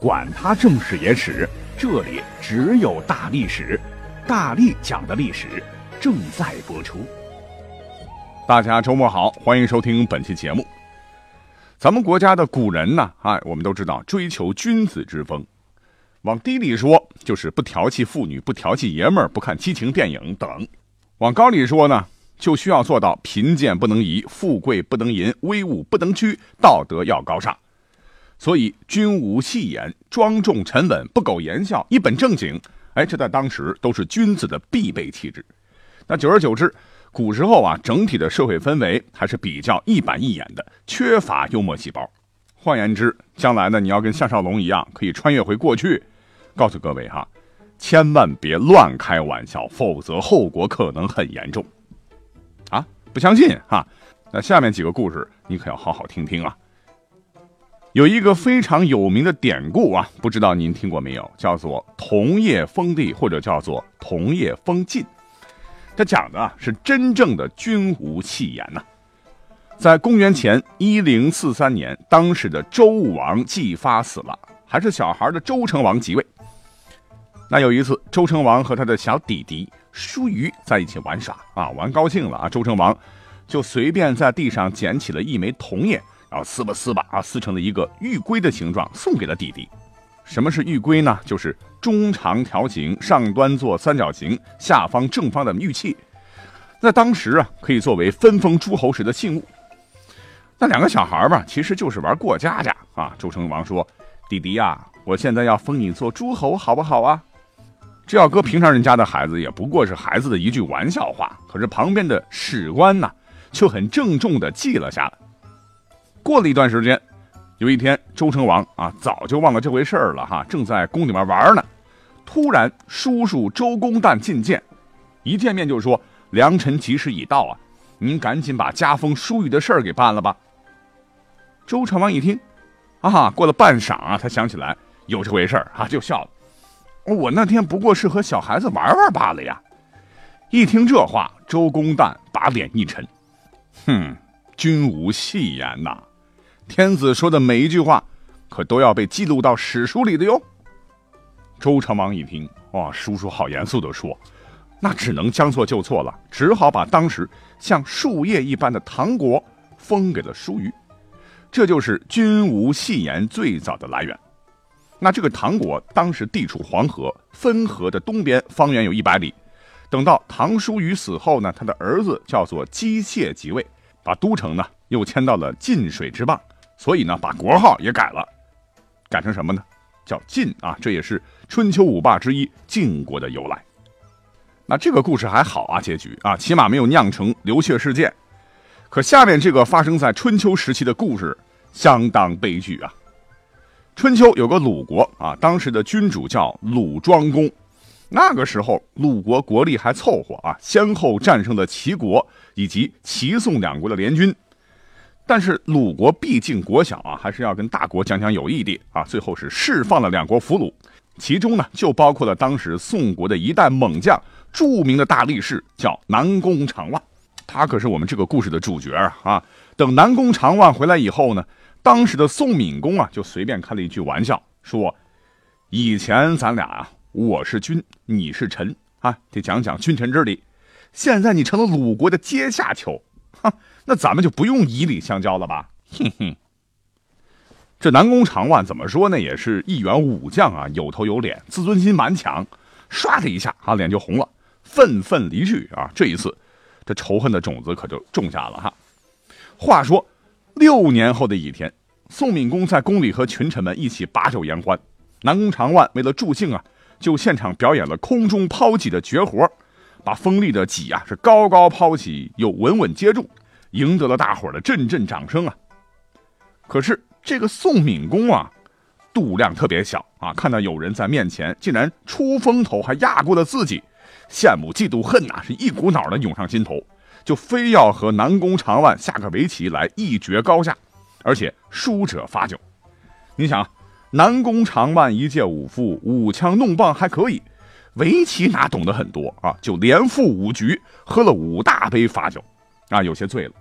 管他正史野史。这里只有大历史，大力讲的历史正在播出。大家周末好，欢迎收听本期节目。咱们国家的古人呢，哎，我们都知道追求君子之风，往低里说就是不调戏妇女，不调戏爷们儿，不看激情电影等；往高里说呢，就需要做到贫贱不能移，富贵不能淫，威武不能屈，道德要高尚。所以，君无戏言，庄重沉稳，不苟言笑，一本正经。哎，这在当时都是君子的必备气质。那久而久之，古时候啊，整体的社会氛围还是比较一板一眼的，缺乏幽默细胞。换言之，将来呢，你要跟项少龙一样，可以穿越回过去。告诉各位哈，千万别乱开玩笑，否则后果可能很严重。啊，不相信哈？那下面几个故事你可要好好听听啊。有一个非常有名的典故啊，不知道您听过没有？叫做“桐叶封地”或者叫做“桐叶封晋”。它讲的是真正的君无戏言呐。在公元前一零四三年，当时的周武王姬发死了，还是小孩的周成王即位。那有一次，周成王和他的小弟弟叔虞在一起玩耍啊，玩高兴了啊，周成王就随便在地上捡起了一枚桐叶。然后撕吧撕吧啊，撕成了一个玉龟的形状，送给了弟弟。什么是玉龟呢？就是中长条形，上端做三角形，下方正方的玉器。那当时啊，可以作为分封诸侯时的信物。那两个小孩吧，其实就是玩过家家啊。周成王说：“弟弟呀，我现在要封你做诸侯，好不好啊？”这要搁平常人家的孩子，也不过是孩子的一句玩笑话。可是旁边的史官呢，却很郑重地记了下来。过了一段时间，有一天，周成王啊，早就忘了这回事儿了哈，正在宫里面玩呢。突然，叔叔周公旦觐见，一见面就说：“良辰吉时已到啊，您赶紧把加封叔虞的事儿给办了吧。”周成王一听，啊，过了半晌啊，他想起来有这回事儿啊，就笑了：“我那天不过是和小孩子玩玩罢了呀。”一听这话，周公旦把脸一沉，哼，君无戏言呐。天子说的每一句话，可都要被记录到史书里的哟。周成王一听，哇，叔叔好严肃的说：“那只能将错就错了，只好把当时像树叶一般的唐国封给了叔虞。这就是君无戏言最早的来源。那这个唐国当时地处黄河汾河的东边，方圆有一百里。等到唐叔虞死后呢，他的儿子叫做姬妾即位，把都城呢又迁到了晋水之傍。”所以呢，把国号也改了，改成什么呢？叫晋啊，这也是春秋五霸之一晋国的由来。那这个故事还好啊，结局啊，起码没有酿成流血事件。可下面这个发生在春秋时期的故事相当悲剧啊。春秋有个鲁国啊，当时的君主叫鲁庄公。那个时候鲁国国力还凑合啊，先后战胜了齐国以及齐宋两国的联军。但是鲁国毕竟国小啊，还是要跟大国讲讲友谊的啊。最后是释放了两国俘虏，其中呢就包括了当时宋国的一代猛将，著名的大力士叫南宫长万，他可是我们这个故事的主角啊啊！等南宫长万回来以后呢，当时的宋闵公啊就随便开了一句玩笑，说：“以前咱俩啊，我是君，你是臣啊，得讲讲君臣之礼。现在你成了鲁国的阶下囚。” 那咱们就不用以礼相交了吧？哼哼，这南宫长万怎么说呢？也是一员武将啊，有头有脸，自尊心蛮强。唰的一下啊，脸就红了，愤愤离去啊。这一次，这仇恨的种子可就种下了哈。话说六年后的一天，宋敏公在宫里和群臣们一起把酒言欢，南宫长万为了助兴啊，就现场表演了空中抛戟的绝活。把锋利的戟啊是高高抛起，又稳稳接住，赢得了大伙的阵阵掌声啊！可是这个宋敏公啊，度量特别小啊，看到有人在面前竟然出风头，还压过了自己，羡慕嫉妒恨呐，是一股脑的涌上心头，就非要和南宫长万下个围棋来一决高下，而且输者罚酒。你想，南宫长万一介武夫，舞枪弄棒还可以，围棋哪懂得很多啊？就连负五局，喝了五大杯罚酒，啊，有些醉了。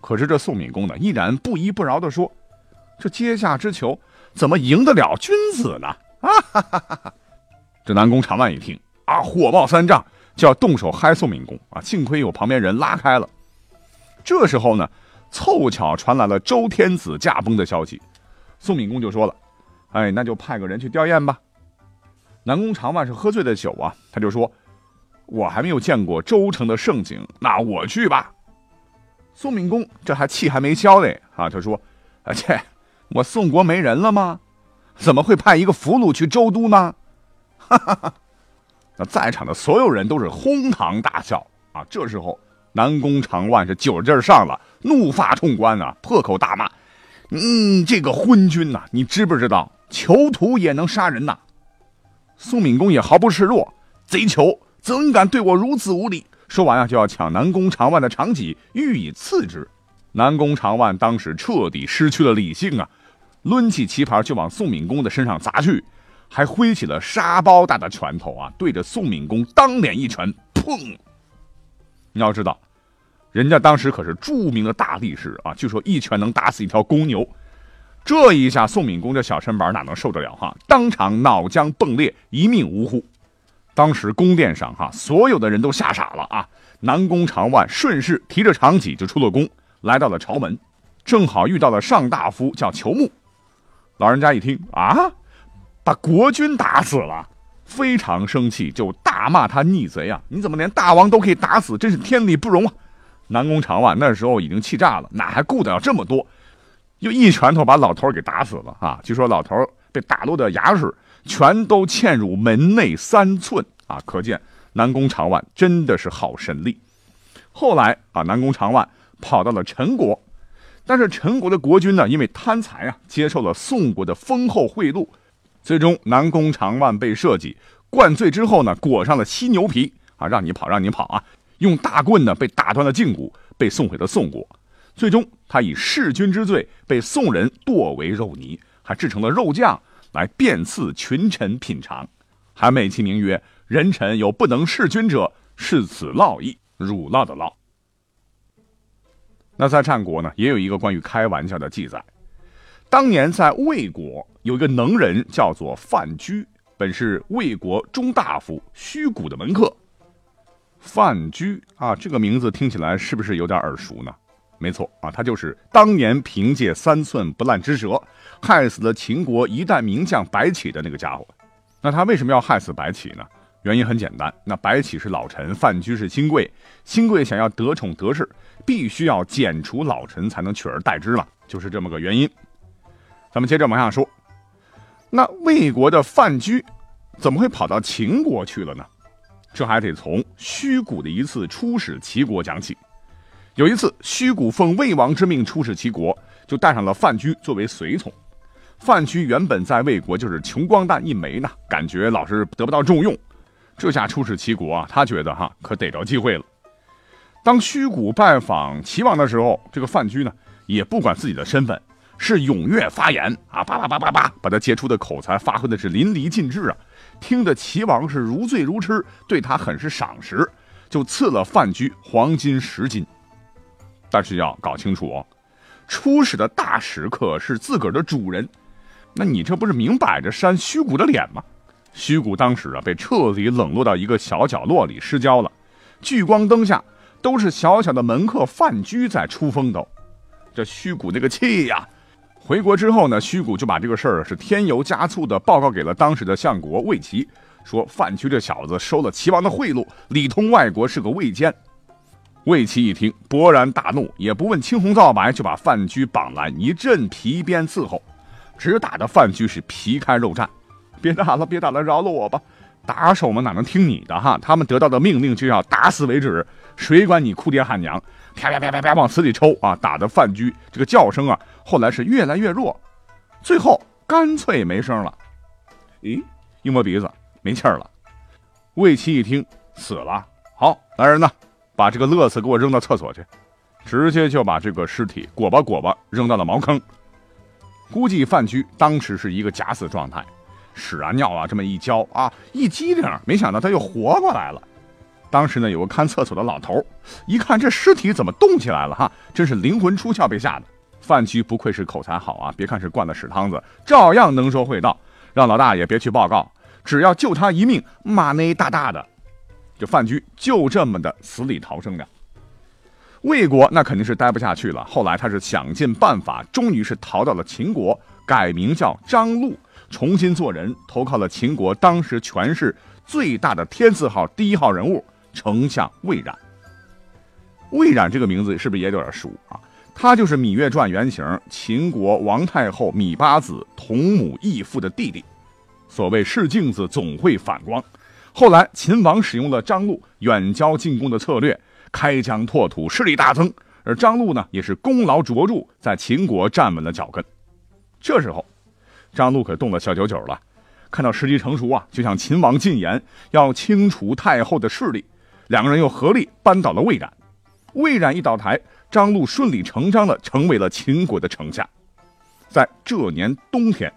可是这宋敏公呢，依然不依不饶地说：“这阶下之囚，怎么赢得了君子呢？”啊哈哈哈哈！这南宫长万一听啊，火冒三丈，就要动手嗨宋敏公啊。幸亏有旁边人拉开了。这时候呢，凑巧传来了周天子驾崩的消息。宋敏公就说了：“哎，那就派个人去吊唁吧。”南宫长万是喝醉的酒啊，他就说：“我还没有见过周城的盛景，那我去吧。”宋敏公这还气还没消嘞啊，他说：“啊切，我宋国没人了吗？怎么会派一个俘虏去周都呢？”哈哈哈！那在场的所有人都是哄堂大笑啊。这时候，南宫长万是酒劲儿上了，怒发冲冠啊，破口大骂。嗯，这个昏君呐，你知不知道囚徒也能杀人呐？宋敏公也毫不示弱，贼囚怎敢对我如此无礼？说完啊，就要抢南宫长万的长戟予以刺之。南宫长万当时彻底失去了理性啊，抡起棋盘就往宋敏公的身上砸去，还挥起了沙包大的拳头啊，对着宋敏公当脸一拳，砰！你要知道。人家当时可是著名的大力士啊，据说一拳能打死一条公牛。这一下，宋敏公这小身板哪能受得了哈？当场脑浆迸裂，一命呜呼。当时宫殿上哈，所有的人都吓傻了啊！南宫长万顺势提着长戟就出了宫，来到了朝门，正好遇到了上大夫叫裘木。老人家一听啊，把国君打死了，非常生气，就大骂他逆贼啊！你怎么连大王都可以打死？真是天理不容啊！南宫长万那时候已经气炸了，哪还顾得了这么多？又一拳头把老头给打死了啊！据说老头被打落的牙齿全都嵌入门内三寸啊！可见南宫长万真的是好神力。后来啊，南宫长万跑到了陈国，但是陈国的国君呢，因为贪财啊，接受了宋国的丰厚贿赂，最终南宫长万被设计灌醉之后呢，裹上了犀牛皮啊，让你跑，让你跑啊！用大棍呢，被打断了胫骨，被送回了宋国。最终，他以弑君之罪被宋人剁为肉泥，还制成了肉酱来遍赐群臣品尝，还美其名曰“人臣有不能弑君者，是此烙意”，辱烙的烙。那在战国呢，也有一个关于开玩笑的记载。当年在魏国有一个能人，叫做范雎，本是魏国中大夫虚谷的门客。范雎啊，这个名字听起来是不是有点耳熟呢？没错啊，他就是当年凭借三寸不烂之舌，害死了秦国一代名将白起的那个家伙。那他为什么要害死白起呢？原因很简单，那白起是老臣，范雎是新贵，新贵想要得宠得势，必须要剪除老臣才能取而代之了，就是这么个原因。咱们接着往下说，那魏国的范雎怎么会跑到秦国去了呢？这还得从虚谷的一次出使齐国讲起。有一次，虚谷奉魏王之命出使齐国，就带上了范雎作为随从。范雎原本在魏国就是穷光蛋一枚呢，感觉老是得不到重用。这下出使齐国啊，他觉得哈可逮着机会了。当虚谷拜访齐王的时候，这个范雎呢也不管自己的身份，是踊跃发言啊，叭叭叭叭叭，把他杰出的口才发挥的是淋漓尽致啊。听得齐王是如醉如痴，对他很是赏识，就赐了范雎黄金十斤。但是要搞清楚，出使的大使可是自个儿的主人，那你这不是明摆着扇虚谷的脸吗？虚谷当时啊被彻底冷落到一个小角落里失焦了，聚光灯下都是小小的门客范雎在出风头，这虚谷那个气呀！回国之后呢，虚谷就把这个事儿是添油加醋的报告给了当时的相国魏齐，说范雎这小子收了齐王的贿赂，里通外国，是个魏奸。魏齐一听，勃然大怒，也不问青红皂白，就把范雎绑来，一阵皮鞭伺候，只打的范雎是皮开肉绽。别打了，别打了，饶了我吧！打手们哪能听你的哈？他们得到的命令就要打死为止，谁管你哭爹喊娘？啪啪啪啪啪往死里抽啊！打的范雎这个叫声啊，后来是越来越弱，最后干脆没声了。咦，一摸鼻子，没气儿了。魏齐一听，死了。好，来人呐，把这个乐死给我扔到厕所去。直接就把这个尸体裹吧裹吧扔到了茅坑。估计范雎当时是一个假死状态，屎啊尿啊这么一浇啊，一激灵，没想到他又活过来了。当时呢，有个看厕所的老头，一看这尸体怎么动起来了哈，真是灵魂出窍，被吓的。范雎不愧是口才好啊，别看是灌了屎汤子，照样能说会道，让老大爷别去报告，只要救他一命，骂那大大的。这范雎就这么的死里逃生的。魏国那肯定是待不下去了，后来他是想尽办法，终于是逃到了秦国，改名叫张禄，重新做人，投靠了秦国当时权势最大的天字号第一号人物丞相魏冉。魏冉这个名字是不是也有点熟啊？他就是《芈月传》原型，秦国王太后芈八子同母异父的弟弟。所谓是镜子总会反光，后来秦王使用了张禄远交近攻的策略。开疆拓土，势力大增，而张禄呢，也是功劳卓著，在秦国站稳了脚跟。这时候，张禄可动了小九九了，看到时机成熟啊，就向秦王进言，要清除太后的势力。两个人又合力扳倒了魏冉。魏冉一倒台，张禄顺理成章的成为了秦国的丞相。在这年冬天，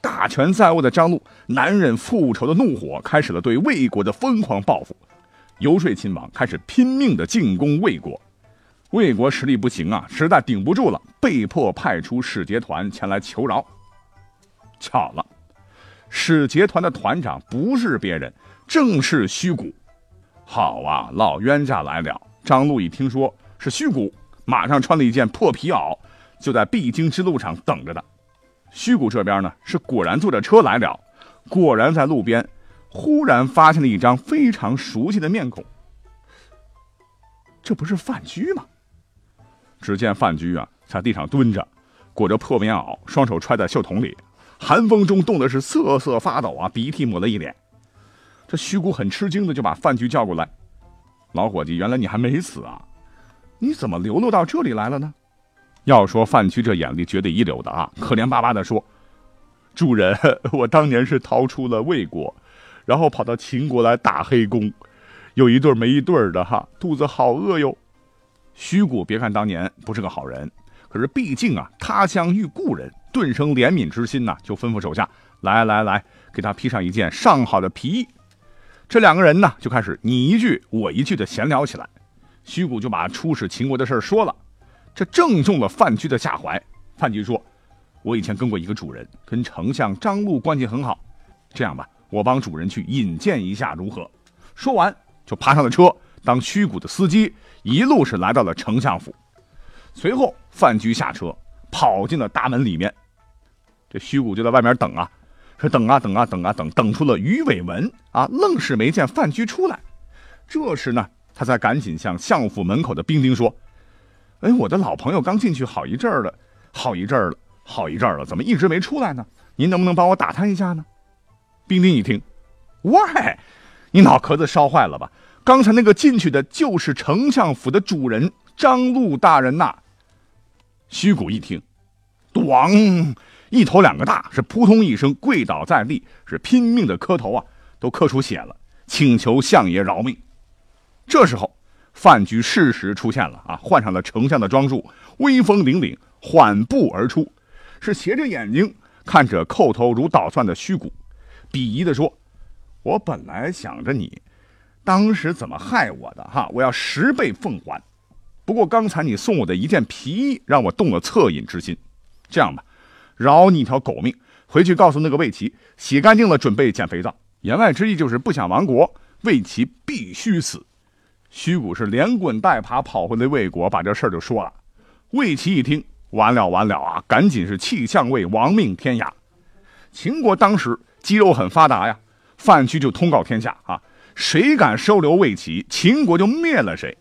大权在握的张禄难忍复仇的怒火，开始了对魏国的疯狂报复。游说秦王开始拼命的进攻魏国，魏国实力不行啊，实在顶不住了，被迫派出使节团前来求饶。巧了，使节团的团长不是别人，正是虚谷。好啊，老冤家来了！张禄一听说是虚谷，马上穿了一件破皮袄，就在必经之路上等着他。虚谷这边呢，是果然坐着车来了，果然在路边。忽然发现了一张非常熟悉的面孔，这不是范雎吗？只见范雎啊，在地上蹲着，裹着破棉袄，双手揣在袖筒里，寒风中冻的是瑟瑟发抖啊，鼻涕抹了一脸。这虚谷很吃惊的就把范雎叫过来：“老伙计，原来你还没死啊？你怎么流落到这里来了呢？”要说范雎这眼力绝对一流的啊，可怜巴巴的说：“主人，我当年是逃出了魏国。”然后跑到秦国来打黑工，有一对没一对的哈，肚子好饿哟。虚谷别看当年不是个好人，可是毕竟啊，他乡遇故人，顿生怜悯之心呐，就吩咐手下来来来，给他披上一件上好的皮衣。这两个人呢，就开始你一句我一句的闲聊起来。虚谷就把出使秦国的事说了，这正中了范雎的下怀。范雎说：“我以前跟过一个主人，跟丞相张禄关系很好。这样吧。”我帮主人去引荐一下，如何？说完就爬上了车，当虚谷的司机，一路是来到了丞相府。随后范雎下车，跑进了大门里面。这虚谷就在外面等啊，说等啊等啊等啊等，等出了鱼尾纹啊，愣是没见范雎出来。这时呢，他才赶紧向相府门口的兵丁说：“哎，我的老朋友刚进去好一阵儿了，好一阵儿了，好一阵儿了，怎么一直没出来呢？您能不能帮我打探一下呢？”冰丁一听，喂，你脑壳子烧坏了吧？刚才那个进去的就是丞相府的主人张禄大人呐。虚谷一听，咣，一头两个大，是扑通一声跪倒在地，是拼命的磕头啊，都磕出血了，请求相爷饶命。这时候，范雎适时出现了啊，换上了丞相的装束，威风凛凛，缓步而出，是斜着眼睛看着叩头如捣蒜的虚谷。鄙夷地说：“我本来想着你，当时怎么害我的哈，我要十倍奉还。不过刚才你送我的一件皮衣，让我动了恻隐之心。这样吧，饶你一条狗命，回去告诉那个魏齐，洗干净了准备捡肥皂。言外之意就是不想亡国，魏齐必须死。”虚谷是连滚带爬跑回了魏国，把这事儿就说了。魏齐一听，完了完了啊，赶紧是弃相位，亡命天涯。秦国当时。肌肉很发达呀，范雎就通告天下啊，谁敢收留魏齐，秦国就灭了谁。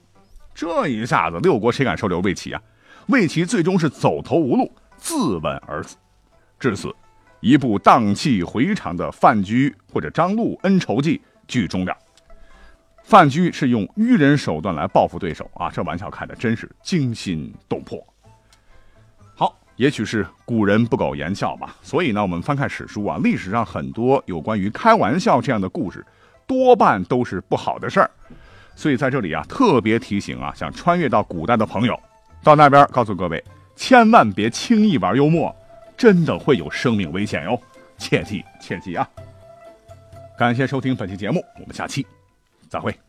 这一下子，六国谁敢收留魏齐啊？魏齐最终是走投无路，自刎而死。至此，一部荡气回肠的范雎或者张禄恩仇记剧终了。范雎是用愚人手段来报复对手啊，这玩笑开的真是惊心动魄。好，也许是古人不苟言笑吧，所以呢，我们翻看史书啊，历史上很多有关于开玩笑这样的故事，多半都是不好的事儿。所以在这里啊，特别提醒啊，想穿越到古代的朋友，到那边告诉各位，千万别轻易玩幽默，真的会有生命危险哟，切记切记啊！感谢收听本期节目，我们下期再会。